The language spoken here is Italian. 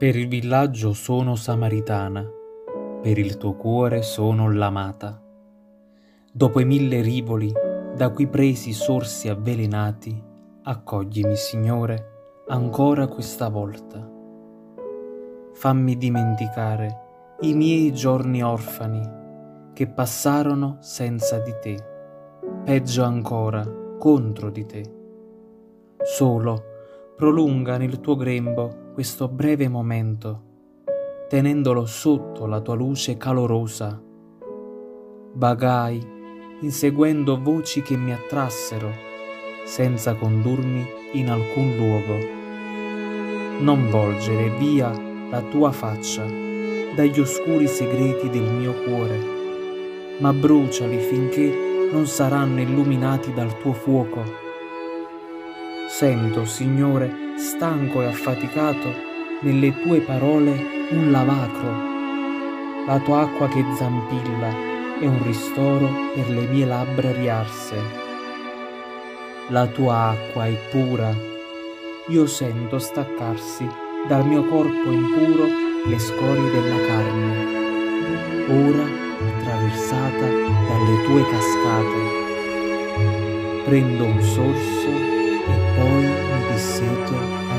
Per il villaggio sono samaritana, per il tuo cuore sono l'amata. Dopo i mille rivoli, da cui presi sorsi avvelenati, accoglimi, Signore, ancora questa volta. Fammi dimenticare i miei giorni orfani che passarono senza di te, peggio ancora, contro di te. Solo prolunga nel tuo grembo questo breve momento, tenendolo sotto la tua luce calorosa. Bagai, inseguendo voci che mi attrassero, senza condurmi in alcun luogo. Non volgere via la tua faccia dagli oscuri segreti del mio cuore, ma bruciali finché non saranno illuminati dal tuo fuoco Sento, Signore, stanco e affaticato, nelle tue parole un lavacro. La tua acqua che zampilla è un ristoro per le mie labbra riarse. La tua acqua è pura. Io sento staccarsi dal mio corpo impuro le scorie della carne, ora attraversata dalle tue cascate. Prendo un sorso e poi mi disseto